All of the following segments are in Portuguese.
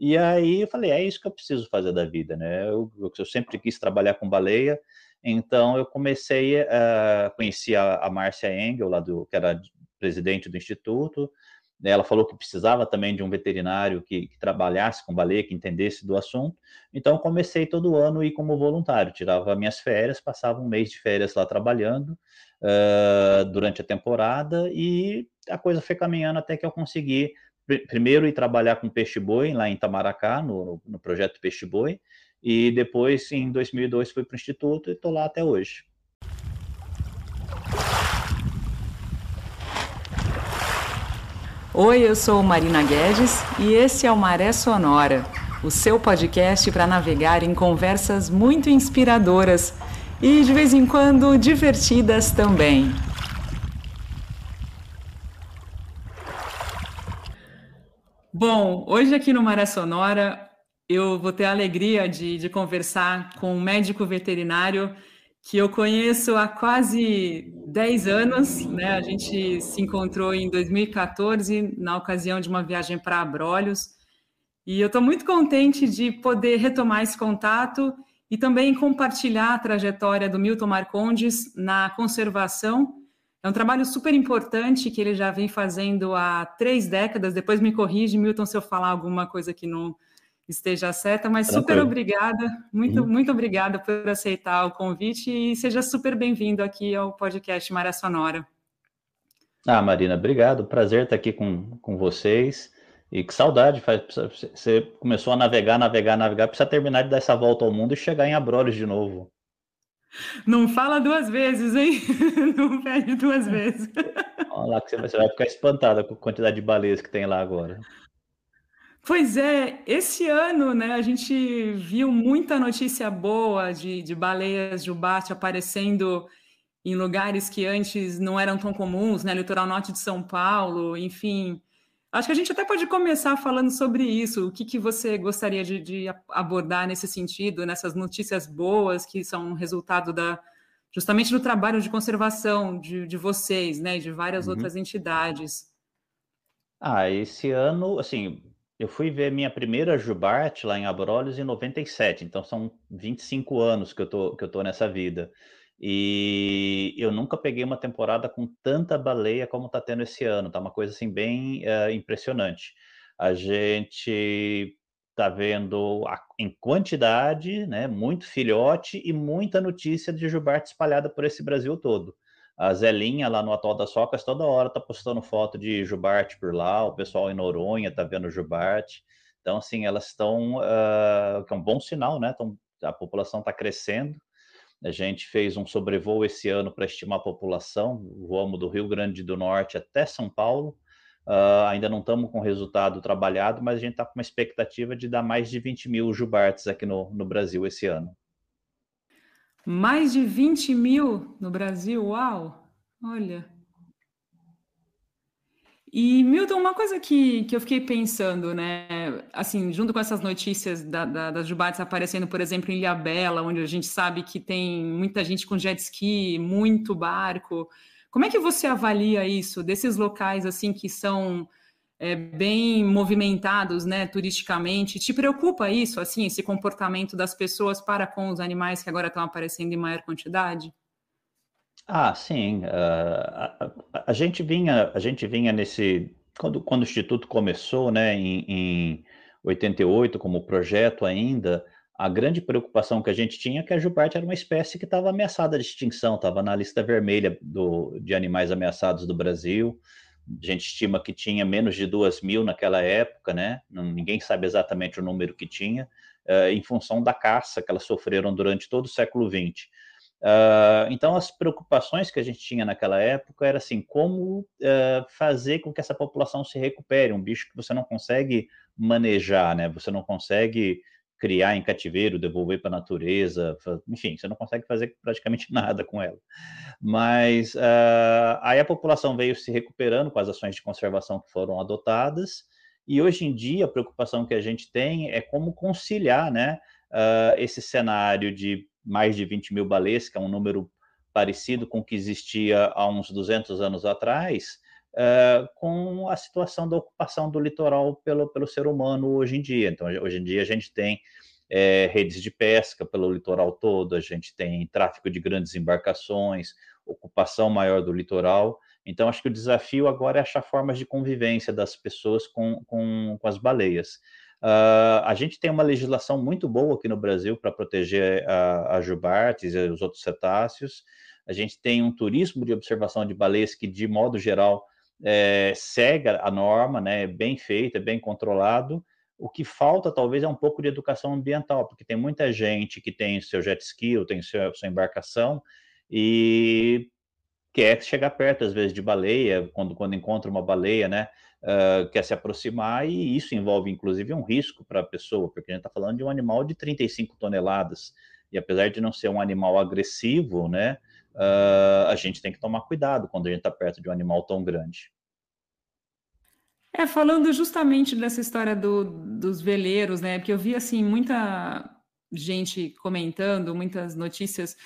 E aí eu falei, é isso que eu preciso fazer da vida, né? Eu, eu sempre quis trabalhar com baleia, então eu comecei a conhecer a, a Márcia Engel, lá do, que era presidente do instituto, ela falou que precisava também de um veterinário que, que, trabalhasse com baleia, que entendesse do assunto. Então, comecei todo ano ir como voluntário. Tirava minhas férias, passava um mês de férias lá trabalhando uh, durante a temporada e a coisa foi caminhando até que eu consegui primeiro ir trabalhar com peixe-boi lá em Tamaracá, no, no projeto Peixe-Boi, e depois, em 2002, fui para o Instituto e estou lá até hoje. Oi, eu sou Marina Guedes e esse é o Maré Sonora, o seu podcast para navegar em conversas muito inspiradoras e de vez em quando divertidas também. Bom, hoje aqui no Maré Sonora eu vou ter a alegria de, de conversar com um médico veterinário que eu conheço há quase 10 anos, né? A gente se encontrou em 2014 na ocasião de uma viagem para Abrolhos. E eu estou muito contente de poder retomar esse contato e também compartilhar a trajetória do Milton Marcondes na conservação. É um trabalho super importante que ele já vem fazendo há três décadas. Depois me corrige, Milton, se eu falar alguma coisa que não, esteja certa, mas super obrigada, muito, uhum. muito obrigada por aceitar o convite e seja super bem-vindo aqui ao podcast Maré Sonora. Ah, Marina, obrigado, prazer estar aqui com, com vocês e que saudade, você começou a navegar, navegar, navegar, precisa terminar de dar essa volta ao mundo e chegar em Abrolhos de novo. Não fala duas vezes, hein? Não pede duas vezes. Olha lá que você vai ficar espantada com a quantidade de baleias que tem lá agora. Pois é, esse ano, né, a gente viu muita notícia boa de, de baleias jubarte aparecendo em lugares que antes não eram tão comuns, né, litoral norte de São Paulo, enfim. Acho que a gente até pode começar falando sobre isso. O que, que você gostaria de, de abordar nesse sentido, nessas notícias boas que são resultado da justamente do trabalho de conservação de, de vocês, né, e de várias uhum. outras entidades. Ah, esse ano, assim, eu fui ver minha primeira Jubarte lá em Abrolhos em 97, então são 25 anos que eu tô, que eu tô nessa vida. E eu nunca peguei uma temporada com tanta baleia como está tendo esse ano, tá uma coisa assim bem uh, impressionante. A gente está vendo a, em quantidade, né, muito filhote e muita notícia de jubarte espalhada por esse Brasil todo. A Zelinha lá no Atol das Socas toda hora tá postando foto de jubarte por lá, o pessoal em Noronha tá vendo jubarte. Então, assim, elas estão, uh, que é um bom sinal, né? Então, a população está crescendo. A gente fez um sobrevoo esse ano para estimar a população, voamos do Rio Grande do Norte até São Paulo. Uh, ainda não estamos com resultado trabalhado, mas a gente está com uma expectativa de dar mais de 20 mil jubartes aqui no, no Brasil esse ano. Mais de 20 mil no Brasil, uau! Olha. E, Milton, uma coisa que, que eu fiquei pensando, né? Assim, junto com essas notícias da, da, das jubates aparecendo, por exemplo, em Ilhabela, onde a gente sabe que tem muita gente com jet ski, muito barco. Como é que você avalia isso, desses locais, assim, que são é, bem movimentados, né, turisticamente. Te preocupa isso, assim, esse comportamento das pessoas para com os animais que agora estão aparecendo em maior quantidade? Ah, sim. Uh, a, a, a, gente vinha, a gente vinha nesse quando, quando o instituto começou, né, em, em 88 como projeto ainda, a grande preocupação que a gente tinha é que a jubarte era uma espécie que estava ameaçada de extinção, estava na lista vermelha do, de animais ameaçados do Brasil a gente estima que tinha menos de duas mil naquela época, né? Ninguém sabe exatamente o número que tinha, uh, em função da caça que elas sofreram durante todo o século XX. Uh, então, as preocupações que a gente tinha naquela época era assim, como uh, fazer com que essa população se recupere, um bicho que você não consegue manejar, né? Você não consegue criar em cativeiro, devolver para a natureza, enfim, você não consegue fazer praticamente nada com ela. Mas uh, aí a população veio se recuperando com as ações de conservação que foram adotadas, e hoje em dia a preocupação que a gente tem é como conciliar né, uh, esse cenário de mais de 20 mil baleias, que é um número parecido com o que existia há uns 200 anos atrás, uh, com a situação da ocupação do litoral pelo, pelo ser humano hoje em dia. Então, hoje em dia a gente tem é, redes de pesca pelo litoral todo, a gente tem tráfego de grandes embarcações, ocupação maior do litoral. Então, acho que o desafio agora é achar formas de convivência das pessoas com, com, com as baleias. Uh, a gente tem uma legislação muito boa aqui no Brasil para proteger a, a jubartes e os outros cetáceos. A gente tem um turismo de observação de baleias que, de modo geral, é, segue a norma, né, é bem feito, é bem controlado. O que falta, talvez, é um pouco de educação ambiental, porque tem muita gente que tem seu jet ski ou tem seu, sua embarcação e quer chegar perto, às vezes, de baleia, quando, quando encontra uma baleia, né? Uh, quer se aproximar, e isso envolve, inclusive, um risco para a pessoa, porque a gente está falando de um animal de 35 toneladas, e apesar de não ser um animal agressivo, né? Uh, a gente tem que tomar cuidado quando a gente está perto de um animal tão grande. É, falando justamente dessa história do, dos veleiros, né? Porque eu vi assim muita gente comentando, muitas notícias,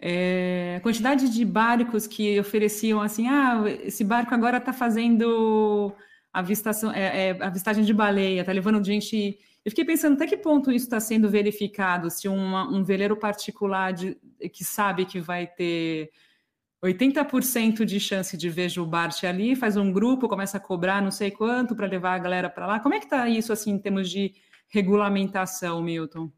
é, a quantidade de barcos que ofereciam assim, ah, esse barco agora está fazendo avistação, é, é, avistagem de baleia, está levando gente. Eu fiquei pensando até que ponto isso está sendo verificado, se uma, um veleiro particular de, que sabe que vai ter 80% de chance de ver jubarte ali, faz um grupo, começa a cobrar não sei quanto para levar a galera para lá. Como é que está isso assim em termos de regulamentação, Milton?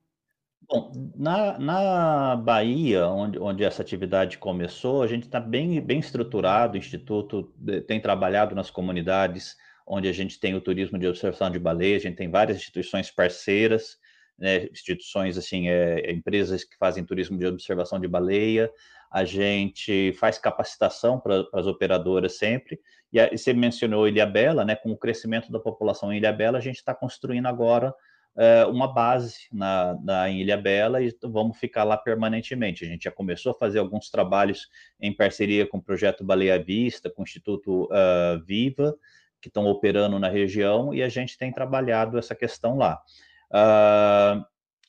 Bom, na, na Bahia, onde, onde essa atividade começou, a gente está bem, bem estruturado, o Instituto tem trabalhado nas comunidades onde a gente tem o turismo de observação de baleias, a gente tem várias instituições parceiras, né, instituições, assim, é, empresas que fazem turismo de observação de baleia, a gente faz capacitação para as operadoras sempre, e, a, e você mencionou Ilhabela, né, com o crescimento da população em Ilhabela, a gente está construindo agora é, uma base na, na, em Ilhabela e vamos ficar lá permanentemente. A gente já começou a fazer alguns trabalhos em parceria com o Projeto Baleia Vista, com o Instituto uh, Viva, que estão operando na região, e a gente tem trabalhado essa questão lá. Uh,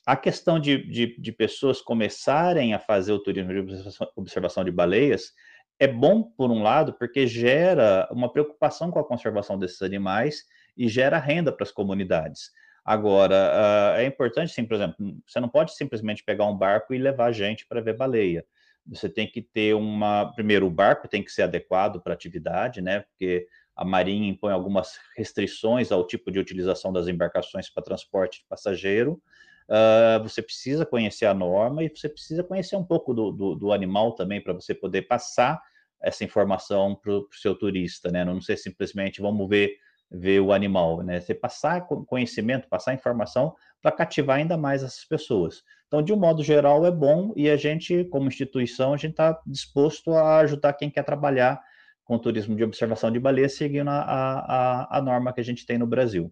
a questão de, de, de, pessoas começarem a fazer o turismo de observação de baleias é bom, por um lado, porque gera uma preocupação com a conservação desses animais e gera renda para as comunidades. Agora, uh, é importante, sim, por exemplo, você não pode simplesmente pegar um barco e levar gente para ver baleia. Você tem que ter uma. Primeiro, o barco tem que ser adequado para atividade, né? Porque a Marinha impõe algumas restrições ao tipo de utilização das embarcações para transporte de passageiro. Uh, você precisa conhecer a norma e você precisa conhecer um pouco do, do, do animal também para você poder passar essa informação para o seu turista, né? Não ser simplesmente vamos ver ver o animal, né? Você passar conhecimento, passar informação para cativar ainda mais essas pessoas. Então, de um modo geral, é bom e a gente, como instituição, a gente está disposto a ajudar quem quer trabalhar com turismo de observação de baleia, seguindo a, a, a norma que a gente tem no Brasil.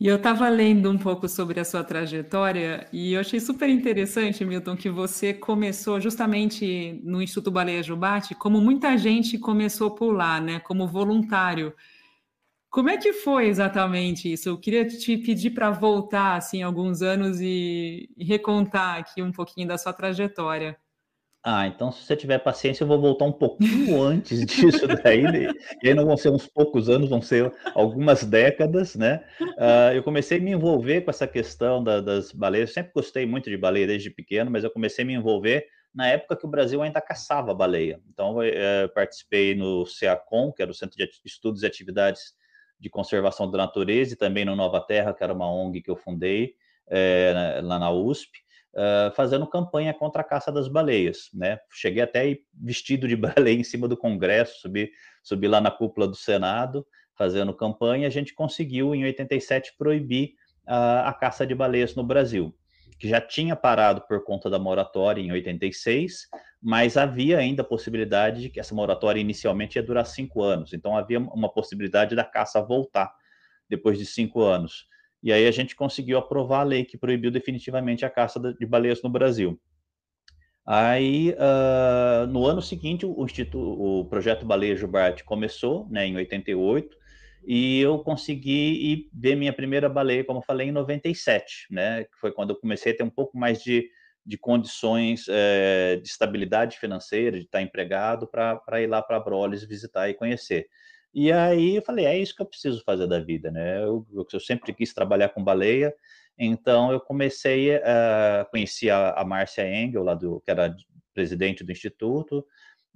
E eu estava lendo um pouco sobre a sua trajetória e eu achei super interessante, Milton, que você começou justamente no Instituto Baleia Jubate, como muita gente começou por lá, né, como voluntário. Como é que foi exatamente isso? Eu queria te pedir para voltar assim alguns anos e, recontar aqui um pouquinho da sua trajetória. Ah, então se você tiver paciência, eu vou voltar um pouquinho antes disso daí, né? e aí não vão ser uns poucos anos, vão ser algumas décadas, né? Uh, eu comecei a me envolver com essa questão da, das baleias, eu sempre gostei muito de baleia desde pequeno, mas eu comecei a me envolver na época que o Brasil ainda caçava baleia. Então, eu, eu participei no CEACOM, que era o Centro de Estudos e Atividades de conservação da natureza e também no Nova Terra, que era uma ONG que eu fundei é, lá na USP, uh, fazendo campanha contra a caça das baleias. Né? Cheguei até vestido de baleia em cima do Congresso, subi, subi lá na cúpula do Senado, fazendo campanha. A gente conseguiu, em 87, proibir uh, a caça de baleias no Brasil que já tinha parado por conta da moratória em 86, mas havia ainda a possibilidade de que essa moratória inicialmente ia durar cinco anos. Então havia uma possibilidade da caça voltar depois de cinco anos. E aí a gente conseguiu aprovar a lei que proibiu definitivamente a caça de baleias no Brasil. Aí, uh, no ano seguinte, o, o projeto Baleia Jubarte começou, né, em 88, e eu consegui ver minha primeira baleia, como eu falei, em 97, né? Que foi quando eu comecei a ter um pouco mais de, de condições é, de estabilidade financeira, de estar empregado, para ir lá para Brolis visitar e conhecer. E aí eu falei, é isso que eu preciso fazer da vida, né? Eu, eu sempre quis trabalhar com baleia, então eu comecei a uh, conhecer a, a Márcia Engel, lá do, que era presidente do instituto,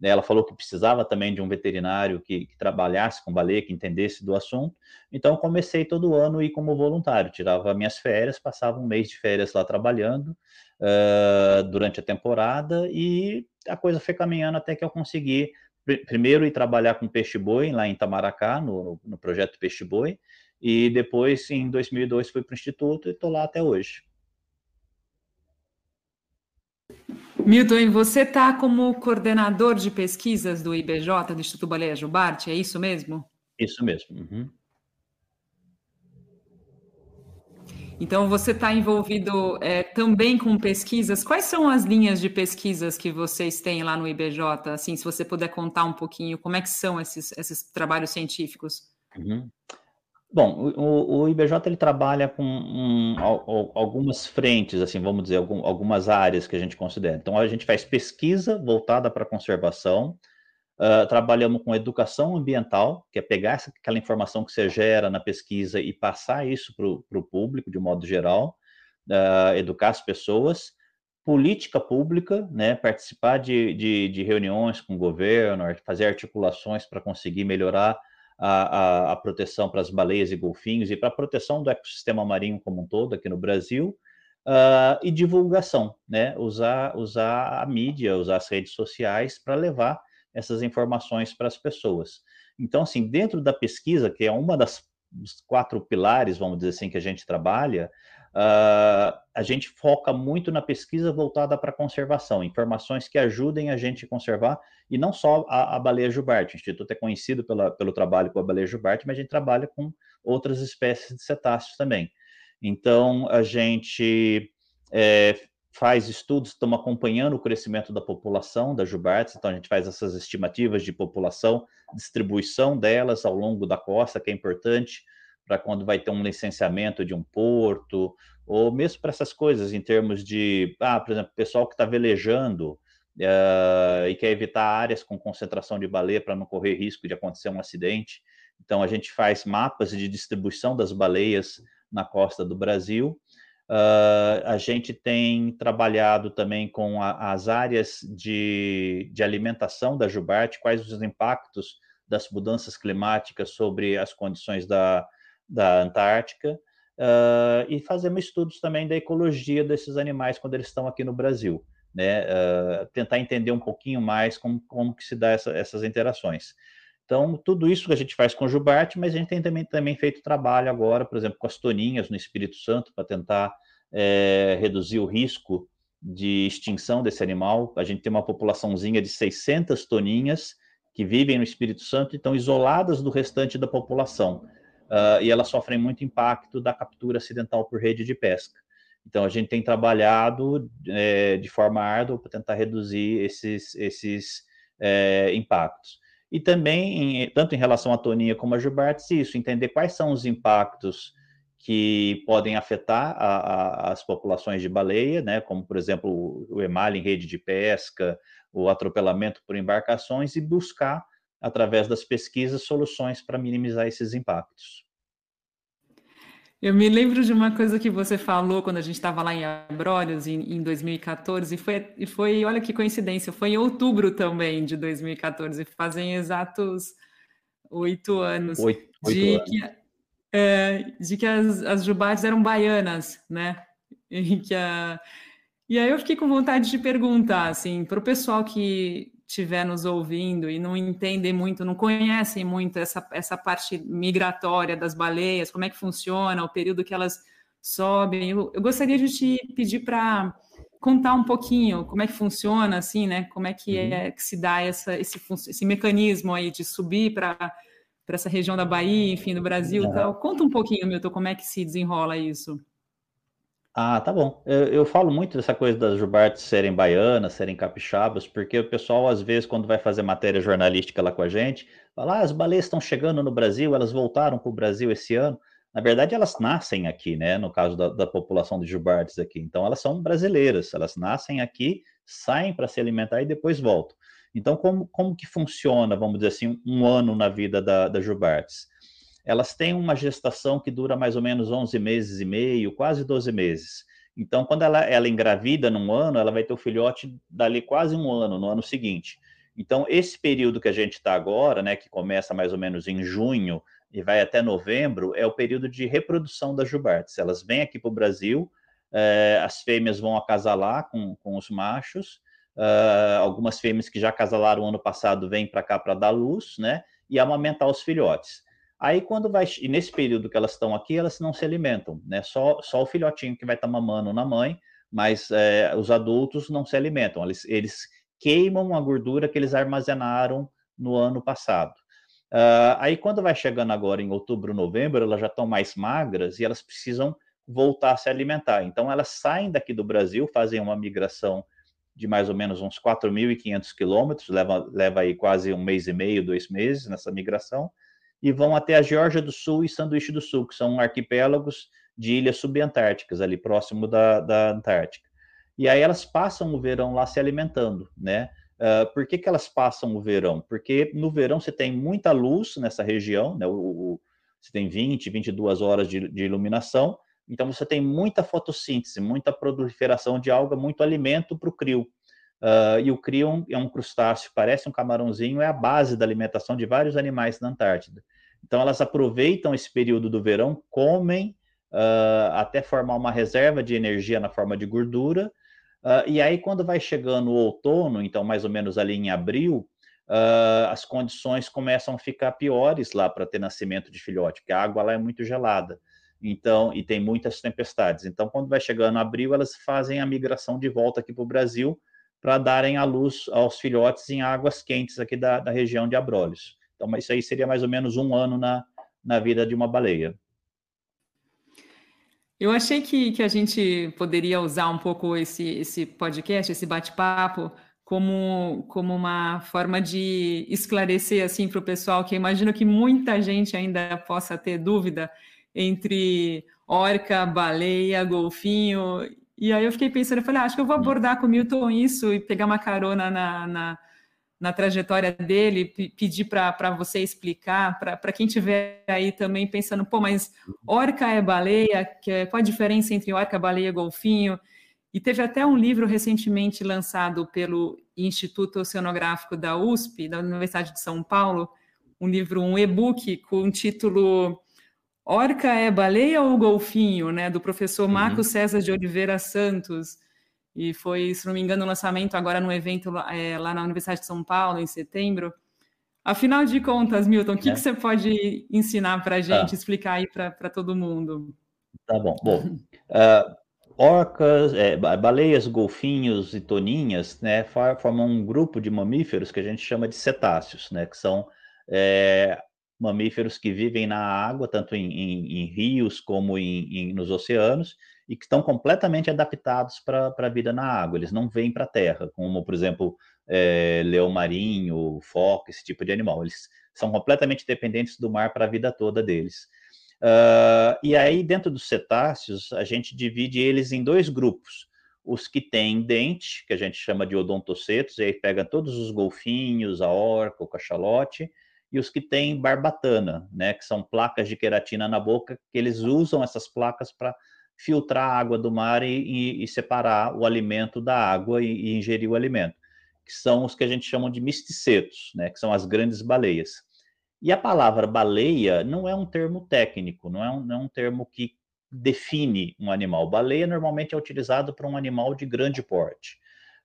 ela falou que precisava também de um veterinário que, que, trabalhasse com baleia, que entendesse do assunto. Então, comecei todo ano ir como voluntário. Tirava minhas férias, passava um mês de férias lá trabalhando uh, durante a temporada e a coisa foi caminhando até que eu consegui primeiro ir trabalhar com peixe-boi lá em Itamaracá, no, no projeto Peixe-Boi, e depois, em 2002, fui para o Instituto e estou lá até hoje. Milton, você está como coordenador de pesquisas do IBJ, do Instituto Baleia Jubarte, é isso mesmo? Isso mesmo. Uhum. Então, você está envolvido é, também com pesquisas. Quais são as linhas de pesquisas que vocês têm lá no IBJ? Assim, se você puder contar um pouquinho, como é que são esses, esses trabalhos científicos? Uhum. Bom, o, o, IBJ ele trabalha com um, algumas frentes, assim, vamos dizer, algumas áreas que a gente considera. Então, a gente faz pesquisa voltada para conservação, Uh, trabalhamos com educação ambiental, que é pegar essa, aquela informação que você gera na pesquisa e passar isso para o público, de modo geral, uh, educar as pessoas. Política pública, né, participar de, de, de reuniões com o governo, fazer articulações para conseguir melhorar a, a, a proteção para as baleias e golfinhos e para a proteção do ecossistema marinho como um todo aqui no Brasil. Uh, e divulgação, né? Usar, usar a mídia, usar as redes sociais para levar essas informações para as pessoas. Então, assim, dentro da pesquisa, que é uma das quatro pilares, vamos dizer assim, que a gente trabalha, uh, a gente foca muito na pesquisa voltada para conservação, informações que ajudem a gente a conservar, e não só a, a baleia jubarte. O Instituto é conhecido pela, pelo trabalho com a baleia jubarte, mas a gente trabalha com outras espécies de cetáceos também. Então, a gente é, faz estudos, estamos acompanhando o crescimento da população da Jubartes, então a gente faz essas estimativas de população, distribuição delas ao longo da costa, que é importante para quando vai ter um licenciamento de um porto, ou mesmo para essas coisas em termos de, ah, por exemplo, pessoal que está velejando uh, e quer evitar áreas com concentração de baleia para não correr risco de acontecer um acidente. Então a gente faz mapas de distribuição das baleias na costa do Brasil Uh, a gente tem trabalhado também com a, as áreas de, de alimentação da Jubarte, quais os impactos das mudanças climáticas sobre as condições da, da Antártica, uh, e fazemos estudos também da ecologia desses animais quando eles estão aqui no Brasil, né? Uh, tentar entender um pouquinho mais como, como que se dá essa, essas interações. Então, tudo isso que a gente faz com o Jubarte, mas a gente tem também, também feito trabalho agora, por exemplo, com as toninhas no Espírito Santo, para tentar é, reduzir o risco de extinção desse animal. A gente tem uma populaçãozinha de 600 toninhas que vivem no Espírito Santo e estão isoladas do restante da população. Uh, e elas sofrem muito impacto da captura acidental por rede de pesca. Então, a gente tem trabalhado é, de forma árdua para tentar reduzir esses, esses é, impactos. E também, em, tanto em relação à toninha como a jubartes, isso, entender quais são os impactos que podem afetar a, a, as populações de baleia, né, como, por exemplo, o emalhe em rede de pesca, o atropelamento por embarcações, e buscar, através das pesquisas, soluções para minimizar esses impactos. Eu me lembro de uma coisa que você falou quando a gente estava lá em Abrolhos, em, em 2014, e foi, e foi, olha que coincidência, foi em outubro também de 2014, fazem exatos oito anos. Oito, oito de, anos. Que, é, de que as, as jubates eram baianas, né? E, que a, e aí eu fiquei com vontade de perguntar, assim, para o pessoal que estiver nos ouvindo e não entendem muito, não conhecem muito essa, essa parte migratória das baleias, como é que funciona, o período que elas sobem, eu, eu gostaria de te pedir para contar um pouquinho como é que funciona, assim, né? Como é que, é, uhum. que se dá essa, esse, esse mecanismo aí de subir para para essa região da Bahia, enfim, do Brasil, uhum. tal. Conta um pouquinho, Milton, como é que se desenrola isso? Ah, tá bom. Eu, eu, falo muito dessa coisa das jubartes serem baianas, serem capixabas, porque o pessoal, às vezes, quando vai fazer matéria jornalística lá com a gente, fala: ah, as baleias estão chegando no Brasil, elas voltaram para o Brasil esse ano. na verdade, elas nascem aqui, né? No caso da, da população de jubartes aqui. Então, elas são brasileiras, elas nascem aqui, saem para se alimentar e depois voltam. Então, como, como que funciona, vamos dizer assim, um ano na vida da, da jubartes? Elas têm uma gestação que dura mais ou menos 11 meses e meio, quase 12 meses. Então, quando ela, ela engravida num ano, ela vai ter o filhote dali quase um ano, no ano seguinte. Então, esse período que a gente está agora, né, que começa mais ou menos em junho e vai até novembro, é o período de reprodução das jubartes. Elas vêm aqui para o Brasil, eh, as fêmeas vão acasalar com, com os machos, uh, algumas fêmeas que já acasalaram ano passado vêm para cá para dar luz, né, e amamentar os filhotes. Aí, quando vai, e nesse período que elas estão aqui, elas não se alimentam, né, só, só o filhotinho que vai estar tá mamando na mãe, mas eh, os adultos não se alimentam, eles, eles queimam a gordura que eles armazenaram no ano passado. Uh, aí, quando vai chegando agora em outubro, novembro, elas já estão mais magras e elas precisam voltar a se alimentar. Então, elas saem daqui do Brasil, fazem uma migração de mais ou menos uns 4.500 quilômetros, leva, leva aí quase um mês e meio, dois meses nessa migração, e vão até a Geórgia do Sul e Sanduíche do Sul, que são arquipélagos de ilhas subantárticas, ali próximo da, da Antártica. E aí elas passam o verão lá se alimentando, né? Uh, por que, que elas passam o verão? Porque no verão você tem muita luz nessa região, né? O, o, você tem 20, 22 horas de, de iluminação, então você tem muita fotossíntese, muita proliferação de alga, muito alimento para o crio. Uh, e o crio é um crustáceo, parece um camarãozinho, é a base da alimentação de vários animais na Antártida. Então elas aproveitam esse período do verão, comem uh, até formar uma reserva de energia na forma de gordura, Uh, e aí, quando vai chegando o outono, então mais ou menos ali em abril, uh, as condições começam a ficar piores lá para ter nascimento de filhote, porque a água lá é muito gelada. Então, e tem muitas tempestades. Então, quando vai chegando abril, elas fazem a migração de volta aqui para o Brasil para darem a luz aos filhotes em águas quentes aqui da, da região de Abrolhos. Então, isso aí seria mais ou menos um ano na, na vida de uma baleia. Eu achei que, que a gente poderia usar um pouco esse, esse podcast, esse bate-papo, como, como uma forma de esclarecer assim para o pessoal, que eu imagino que muita gente ainda possa ter dúvida entre orca, baleia, golfinho. E aí eu fiquei pensando, eu falei, ah, acho que eu vou abordar com o Milton isso e pegar uma carona na, na, na trajetória dele, pedir para você explicar, para quem tiver aí também pensando, pô, mas orca é baleia, que é, qual a diferença entre orca, baleia e golfinho? E teve até um livro recentemente lançado pelo Instituto Oceanográfico da USP, da Universidade de São Paulo, um livro, um e-book com o título Orca é baleia ou golfinho, né, do professor Marco uhum. César de Oliveira Santos. E foi, se não me engano, o um lançamento agora no evento é, lá na Universidade de São Paulo, em setembro. Afinal de contas, Milton, o que, é. que você pode ensinar para a gente, tá. explicar aí para todo mundo? Tá bom. Bom, uh, orcas, é, baleias, golfinhos e toninhas, né, formam um grupo de mamíferos que a gente chama de cetáceos, né, que são é, mamíferos que vivem na água, tanto em, em, em rios como em, nos oceanos, e que estão completamente adaptados para a vida na água. Eles não vêm para a terra, como, por exemplo, é, leão marinho, foca, esse tipo de animal. Eles são completamente dependentes do mar para a vida toda deles. Uh, e aí, dentro dos cetáceos, a gente divide eles em dois grupos. Os que têm dente, que a gente chama de odontocetos, e aí pega todos os golfinhos, a orca, o cachalote, e os que têm barbatana, né, que são placas de queratina na boca, que eles usam essas placas para filtrar a água do mar e, e, e, separar o alimento da água e, e, ingerir o alimento, que são os que a gente chama de misticetos, né, que são as grandes baleias. E a palavra baleia não é um termo técnico, não é um, não é um termo que define um animal. Baleia normalmente é utilizado para um animal de grande porte.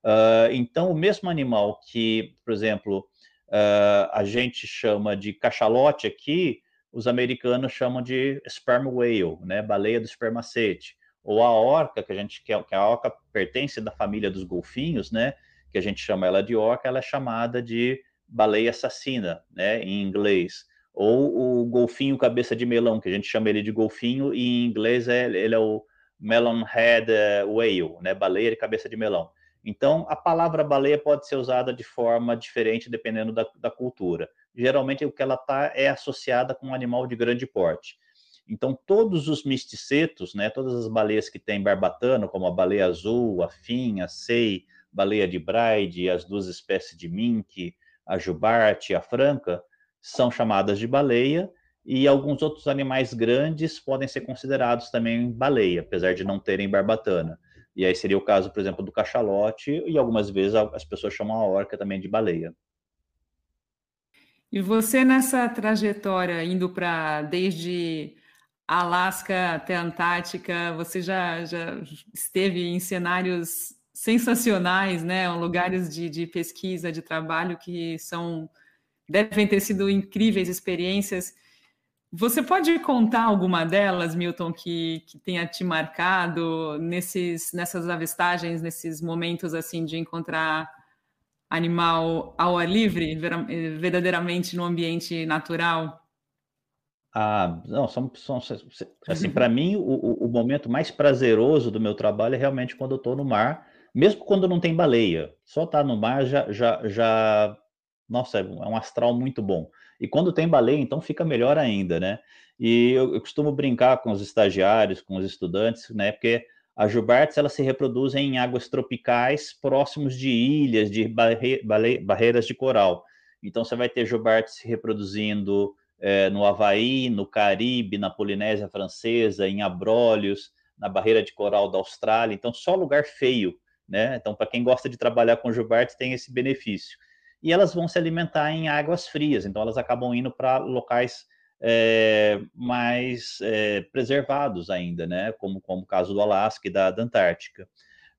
Uh, então, o mesmo animal que, por exemplo, uh, a gente chama de cachalote aqui, os americanos chamam de sperm whale, né, baleia do espermacete, ou a orca, que a gente que a orca pertence da família dos golfinhos, né, que a gente chama ela de orca, ela é chamada de baleia assassina, né, em inglês, ou o golfinho cabeça de melão, que a gente chama ele de golfinho, e em inglês é, ele é o melon head whale, né, baleia de cabeça de melão. Então, a palavra baleia pode ser usada de forma diferente dependendo da, da cultura. Geralmente, o que ela está é associada com um animal de grande porte. Então, todos os misticetos, né, todas as baleias que têm barbatana, como a baleia azul, a finha, a sei, baleia de Braide, as duas espécies de mink, a jubarte, a franca, são chamadas de baleia, e alguns outros animais grandes podem ser considerados também baleia, apesar de não terem barbatana. E aí seria o caso, por exemplo, do cachalote, e algumas vezes as pessoas chamam a orca também de baleia. E você nessa trajetória indo para desde Alasca até Antártica, você já, já esteve em cenários sensacionais, né? Lugares de, de pesquisa, de trabalho que são devem ter sido incríveis experiências. Você pode contar alguma delas, Milton, que, que tenha te marcado nesses, nessas avistagens, nesses momentos assim de encontrar animal ao ar livre, verdadeiramente no ambiente natural? Ah, não, são, são assim, para mim, o, o momento mais prazeroso do meu trabalho é realmente quando eu estou no mar, mesmo quando não tem baleia. Só estar tá no mar já, já, já, nossa, é um astral muito bom. E quando tem baleia, então fica melhor ainda, né? E eu, eu costumo brincar com os estagiários, com os estudantes, né? Porque as jubartes elas se reproduzem em águas tropicais próximos de ilhas, de barre, barreiras de coral. Então você vai ter jubartes se reproduzindo é, no Havaí, no Caribe, na Polinésia Francesa, em Abrolhos, na barreira de coral da Austrália. Então só lugar feio, né? Então para quem gosta de trabalhar com jubartes tem esse benefício. E elas vão se alimentar em águas frias. Então elas acabam indo para locais é, mais é, preservados ainda, né? Como, como o caso do Alasca e da, da Antártica.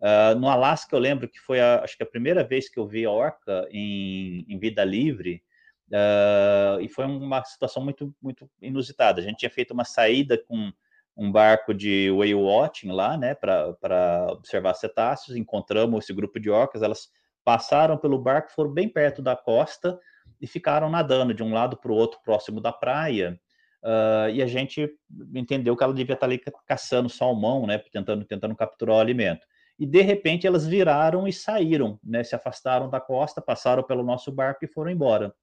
Uh, no Alasca, eu lembro que foi, a, acho que a primeira vez que eu vi orca em, em vida livre, uh, e foi uma situação muito, muito inusitada. A gente tinha feito uma saída com um barco de whale watching lá, né, para observar cetáceos, encontramos esse grupo de orcas, elas passaram pelo barco, foram bem perto da costa, e ficaram nadando de um lado para o outro, próximo da praia. Uh, e a gente entendeu que ela devia estar ali caçando salmão, né, tentando, tentando capturar o alimento. E de repente elas viraram e saíram, né, se afastaram da costa, passaram pelo nosso barco e foram embora,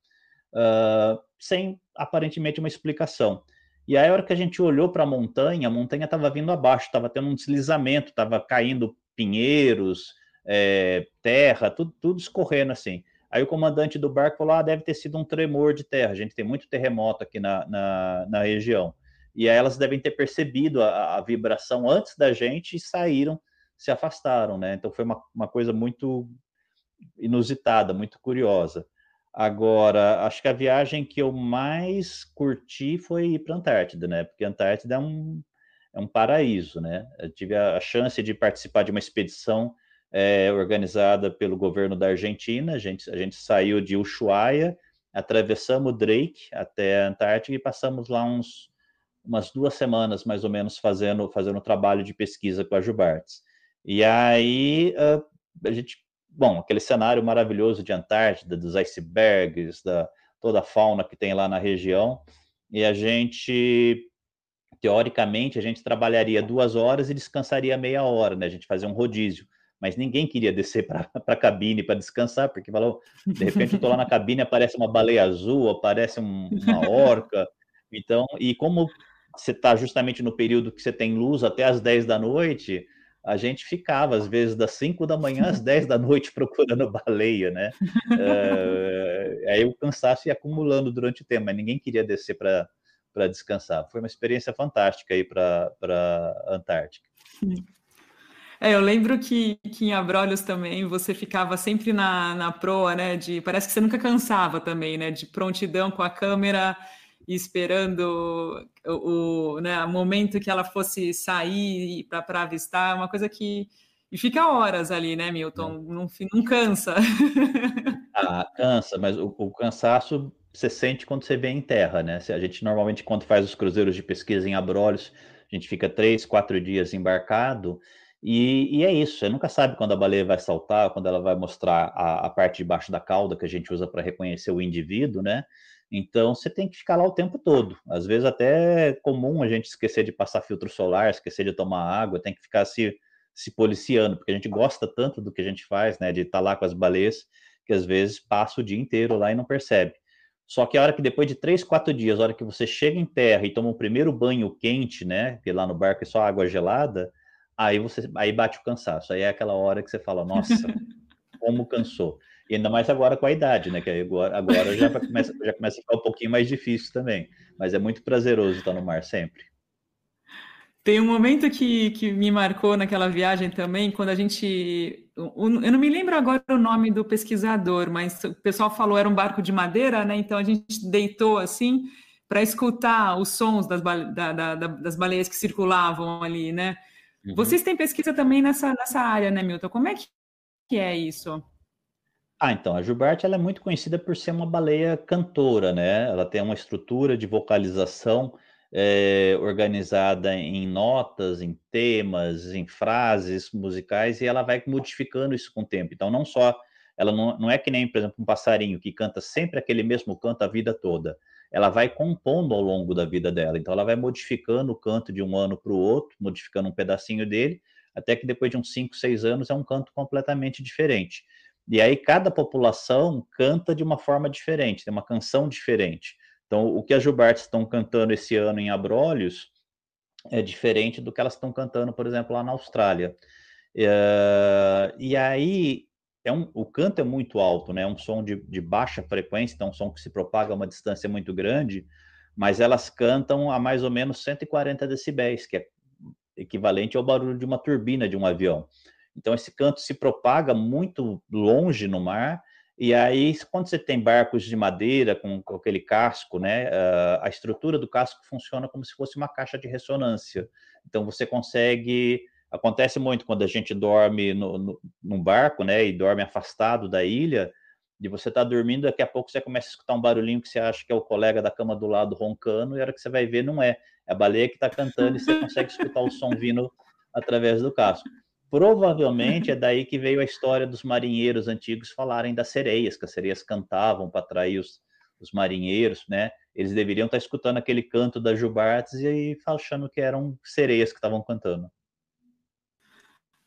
uh, sem aparentemente uma explicação. E aí, a hora que a gente olhou para a montanha, a montanha estava vindo abaixo, estava tendo um deslizamento, estava caindo pinheiros, é, terra, tudo, tudo escorrendo assim. Aí o comandante do barco falou: ah, deve ter sido um tremor de terra. A gente tem muito terremoto aqui na, na, na região. E aí elas devem ter percebido a, a, vibração antes da gente e saíram, se afastaram, né? Então foi uma, uma coisa muito inusitada, muito curiosa. Agora, acho que a viagem que eu mais curti foi ir para a Antártida, né? Porque a Antártida é um, é um paraíso, né? Eu tive a chance de participar de uma expedição é, organizada pelo governo da Argentina. A gente, a gente saiu de Ushuaia, atravessamos Drake até a Antártica e passamos lá uns, umas duas semanas, mais ou menos, fazendo, fazendo trabalho de pesquisa com a Jubartes. E aí a gente, bom, aquele cenário maravilhoso de Antártida, dos icebergs, da toda a fauna que tem lá na região, e a gente teoricamente a gente trabalharia duas horas e descansaria meia hora, né? A gente fazia um rodízio mas ninguém queria descer para a cabine para descansar, porque falou, de repente eu estou lá na cabine, aparece uma baleia azul, aparece um, uma orca, então, e como você está justamente no período que você tem luz até as 10 da noite, a gente ficava, às vezes, das 5 da manhã às 10 da noite procurando baleia, né? É, aí o cansaço ia acumulando durante o tempo, mas ninguém queria descer para descansar. Foi uma experiência fantástica aí para a Antártica. É, eu lembro que, que em Abrolhos também você ficava sempre na, na proa, né? De, parece que você nunca cansava também, né? De prontidão com a câmera esperando o, o né, momento que ela fosse sair para avistar, uma coisa que. E fica horas ali, né, Milton? Não, não cansa. Ah, cansa, mas o, o cansaço você sente quando você vê em terra, né? A gente normalmente, quando faz os cruzeiros de pesquisa em Abrolhos, a gente fica três, quatro dias embarcado e, e, é isso, você nunca sabe quando a baleia vai saltar, quando ela vai mostrar a, a parte de baixo da cauda que a gente usa para reconhecer o indivíduo, né? Então você tem que ficar lá o tempo todo. Às vezes até é comum a gente esquecer de passar filtro solar, esquecer de tomar água, tem que ficar se, se policiando, porque a gente gosta tanto do que a gente faz, né? De estar tá lá com as baleias, que às vezes passa o dia inteiro lá e não percebe. Só que a hora que depois de três, quatro dias, a hora que você chega em terra e toma o primeiro banho quente, né? Porque lá no barco é só água gelada, aí você aí bate o cansaço. Aí é aquela hora que você fala, nossa, como cansou. E ainda mais agora com a idade, né? Que agora, agora já, começa, já começa a ficar um pouquinho mais difícil também. Mas é muito prazeroso estar no mar sempre. Tem um momento que, que me marcou naquela viagem também, quando a gente. Eu não me lembro agora o nome do pesquisador, mas o pessoal falou era um barco de madeira, né? Então a gente deitou assim para escutar os sons das, da, da, das baleias que circulavam ali, né? Uhum. Vocês têm pesquisa também nessa, nessa área, né, Milton? Como é que, que é isso? Ah, então, a Gilberte ela é muito conhecida por ser uma baleia cantora, né? Ela tem uma estrutura de vocalização é, organizada em notas, em temas, em frases musicais, e ela vai modificando isso com o tempo. Então, não só, ela não, não é que nem, por exemplo, um passarinho que canta sempre aquele mesmo canto a vida toda. Ela vai compondo ao longo da vida dela. Então, ela vai modificando o canto de um ano para o outro, modificando um pedacinho dele, até que depois de uns 5, 6 anos é um canto completamente diferente. E aí cada população canta de uma forma diferente, tem uma canção diferente. Então, o que as Gilbertas estão cantando esse ano em Abrolhos é diferente do que elas estão cantando, por exemplo, lá na Austrália. É, e aí, é um, o canto é muito alto, né? É um som de, de baixa frequência, então é um som que se propaga a uma distância muito grande, mas elas cantam a mais ou menos 140 decibéis, que é equivalente ao barulho de uma turbina de um avião. Então, esse canto se propaga muito longe no mar, e aí, quando você tem barcos de madeira com, com aquele casco, né, uh, a estrutura do casco funciona como se fosse uma caixa de ressonância. Então, você consegue. Acontece muito quando a gente dorme no, no, num barco, né, e dorme afastado da ilha, de você estar tá dormindo, daqui a pouco você começa a escutar um barulhinho que você acha que é o colega da cama do lado roncando, e a hora que você vai ver, não é. É a baleia que está cantando e você consegue escutar o som vindo através do casco. Provavelmente é daí que veio a história dos marinheiros antigos falarem das sereias, que as sereias cantavam para atrair os, os marinheiros, né? Eles deveriam estar escutando aquele canto da Jubartes e achando que eram sereias que estavam cantando.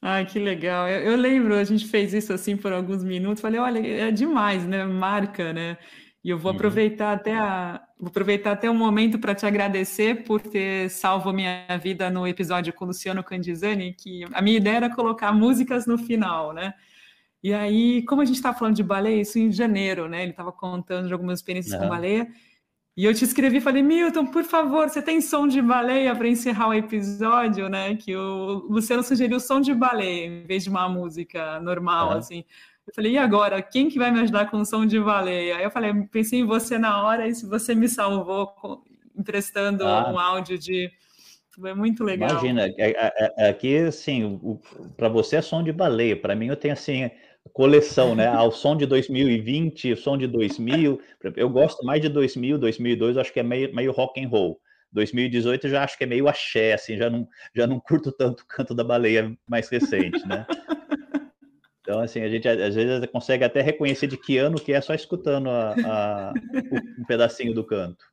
Ai, que legal. Eu, eu, lembro, a gente fez isso assim por alguns minutos. Falei, olha, é demais, né? Marca, né? E eu vou uhum. aproveitar até a, vou aproveitar até um momento para te agradecer por ter salvo minha vida no episódio com o Luciano Candizani, que a minha ideia era colocar músicas no final, né? E aí, como a gente estava falando de baleia, isso em janeiro, né? Ele estava contando de algumas experiências uhum. com baleia. E eu te escrevi falei, Milton, por favor, você tem som de baleia para encerrar o episódio, né? Que o Luciano sugeriu som de baleia em vez de uma música normal, uhum. assim. Eu falei, e agora? Quem que vai me ajudar com o som de baleia? Aí eu falei, pensei em você na hora e se você me salvou com, emprestando ah. um áudio de. Foi muito legal. Imagina, é, é, é, aqui, assim, para você é som de baleia, para mim eu tenho, assim, coleção, né? Ao som de 2020, o som de 2000. Eu gosto mais de 2000, 2002, acho que é meio, meio rock and roll. 2018 eu já acho que é meio axé, assim, já não, já não curto tanto o canto da baleia mais recente, né? Então, assim, a gente às vezes consegue até reconhecer de que ano que é só escutando a, a, um pedacinho do canto.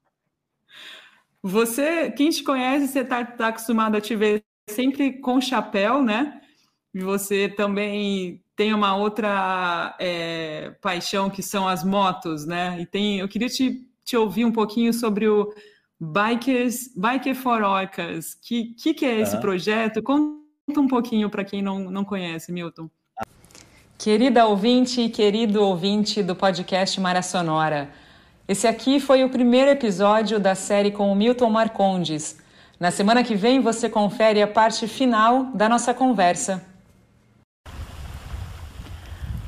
Você, quem te conhece, você está tá acostumado a te ver sempre com chapéu, né? E você também tem uma outra é, paixão que são as motos, né? E tem, eu queria te, te ouvir um pouquinho sobre o Bikers, Biker for Orcas. Que, que, que é esse uhum. projeto? Conta um pouquinho para quem não, não conhece, Milton. Querida ouvinte e querido ouvinte do podcast Mara Sonora, esse aqui foi o primeiro episódio da série com o Milton Marcondes. Na semana que vem você confere a parte final da nossa conversa.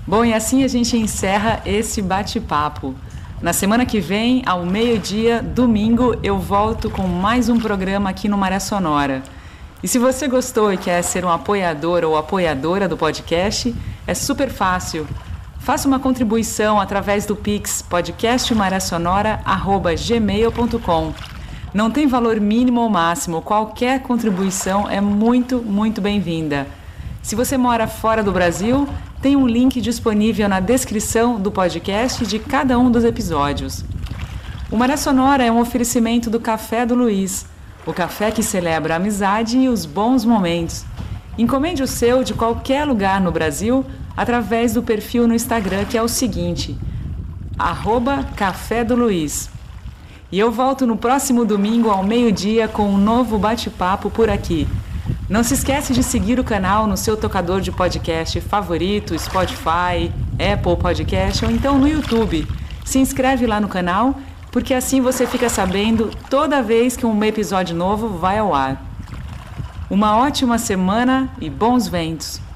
Bom, e assim a gente encerra esse bate-papo. Na semana que vem, ao meio-dia, domingo, eu volto com mais um programa aqui no Maré Sonora. E se você gostou e quer ser um apoiador ou apoiadora do podcast, é super fácil. Faça uma contribuição através do Pix podcastmarasonora@gmail.com. Não tem valor mínimo ou máximo, qualquer contribuição é muito, muito bem-vinda. Se você mora fora do Brasil, tem um link disponível na descrição do podcast de cada um dos episódios. O Maré Sonora é um oferecimento do Café do Luiz o café que celebra a amizade e os bons momentos. Encomende o seu de qualquer lugar no Brasil através do perfil no Instagram que é o seguinte: arroba Café do Luiz. E eu volto no próximo domingo ao meio-dia com um novo bate-papo por aqui. Não se esquece de seguir o canal no seu tocador de podcast favorito, Spotify, Apple Podcast ou então no YouTube. Se inscreve lá no canal, porque assim você fica sabendo toda vez que um episódio novo vai ao ar. Uma ótima semana e bons ventos!